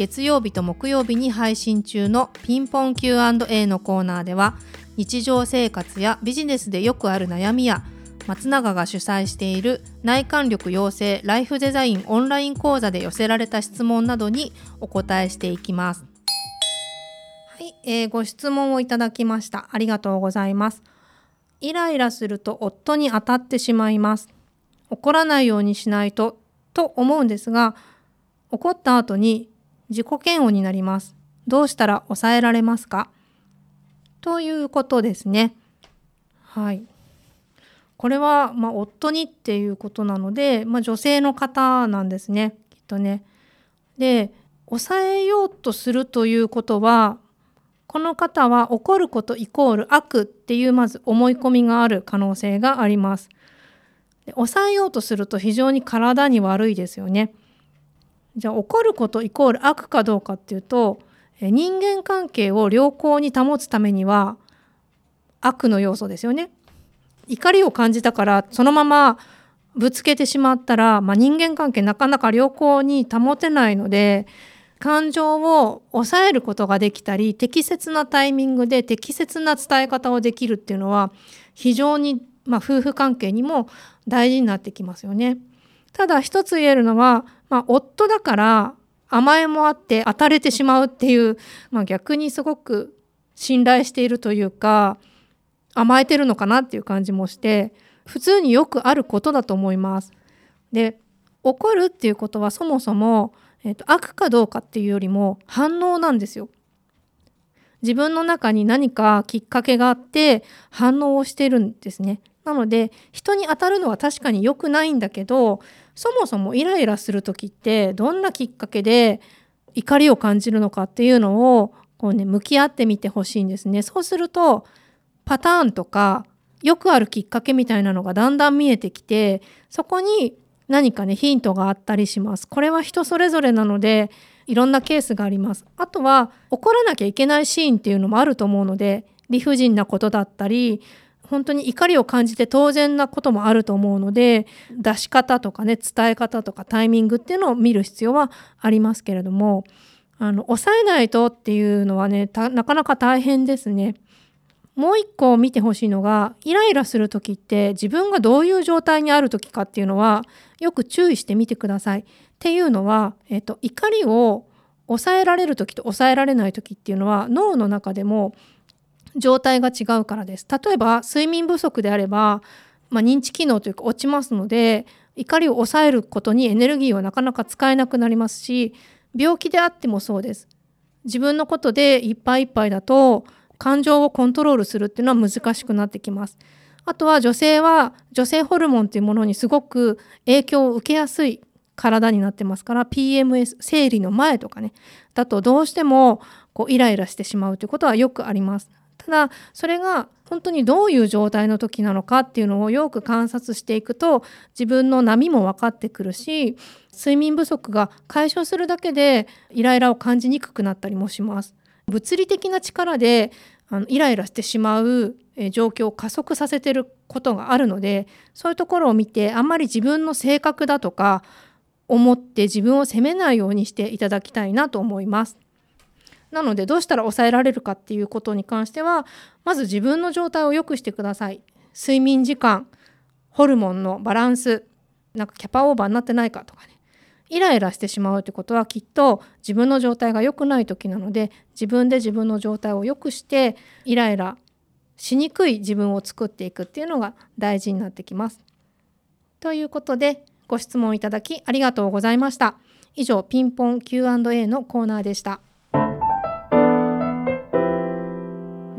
月曜日と木曜日に配信中のピンポン Q&A のコーナーでは日常生活やビジネスでよくある悩みや松永が主催している内観力養成ライフデザインオンライン講座で寄せられた質問などにお答えしていきます。はい、えー、ご質問をいただきました。ありがとうございます。イライラすると夫に当たってしまいます。怒らないようにしないとと思うんですが、怒った後に自己嫌悪になります。どうしたら抑えられますか？ということですね。はい。これは、まあ、夫にっていうことなので、まあ、女性の方なんですね。きっとね。で、抑えようとするということは、この方は怒ることイコール悪っていうまず思い込みがある可能性があります。で抑えようとすると非常に体に悪いですよね。じゃあ怒ることイコール悪かどうかっていうと人間関係を良好に保つためには悪の要素ですよね。怒りを感じたからそのままぶつけてしまったら、まあ、人間関係なかなか良好に保てないので感情を抑えることができたり適切なタイミングで適切な伝え方をできるっていうのは非常に、まあ、夫婦関係にも大事になってきますよね。ただ一つ言えるのはまあ、夫だから甘えもあって当たれてしまうっていう、まあ、逆にすごく信頼しているというか甘えてるのかなっていう感じもして普通によくあることだと思います。で怒るっていうことはそもそも、えーと、悪かどうかっていうよりも反応なんですよ。自分の中に何かきっかけがあって反応をしてるんですね。なので人に当たるのは確かに良くないんだけどそもそもイライラする時ってどんなきっかけで怒りを感じるのかっていうのをこうね向き合ってみてほしいんですね。そうするとパターンとかよくあるきっかけみたいなのがだんだん見えてきてそこに何かねヒントがあったりします。これは人それぞれなのでいろんなケースがあります。あとは怒らなきゃいけないシーンっていうのもあると思うので理不尽なことだったり本当に怒りを感じて当然なこともあると思うので出し方とかね伝え方とかタイミングっていうのを見る必要はありますけれどもあの抑えないとっていうのはねなかなか大変ですね。もう一個見てほしいのがイライラする時って自分がどういう状態にある時かっていうのはよく注意してみてください。っていうのは、えっと、怒りを抑えられる時と抑えられない時っていうのは脳の中でも状態が違うからです。例えば睡眠不足であれば、まあ、認知機能というか落ちますので怒りを抑えることにエネルギーはなかなか使えなくなりますし病気であってもそうです。自分のことでいっぱいいっぱいだと感情をコントロールするっていうのは難しくなってきます。あとは女性は女性ホルモンっていうものにすごく影響を受けやすい体になってますから PMS 生理の前とかねだとどうしてもこうイライラしてしまうということはよくあります。ただそれが本当にどういう状態の時なのかっていうのをよく観察していくと自分の波も分かってくるし睡眠不足が解消するだけでイライラを感じにくくなったりもします。物理的な力であのイライラしてしまう状況を加速させてることがあるのでそういうところを見てあんまり自分の性格だとか思って自分を責めないようにしていただきたいなと思います。なのでどうしたら抑えられるかっていうことに関してはまず自分の状態を良くしてください睡眠時間ホルモンのバランスなんかキャパオーバーになってないかとかねイライラしてしまうってことはきっと自分の状態が良くない時なので自分で自分の状態を良くしてイライラしにくい自分を作っていくっていうのが大事になってきます。ということでご質問いただきありがとうございました。以上ピンポン Q&A のコーナーでした。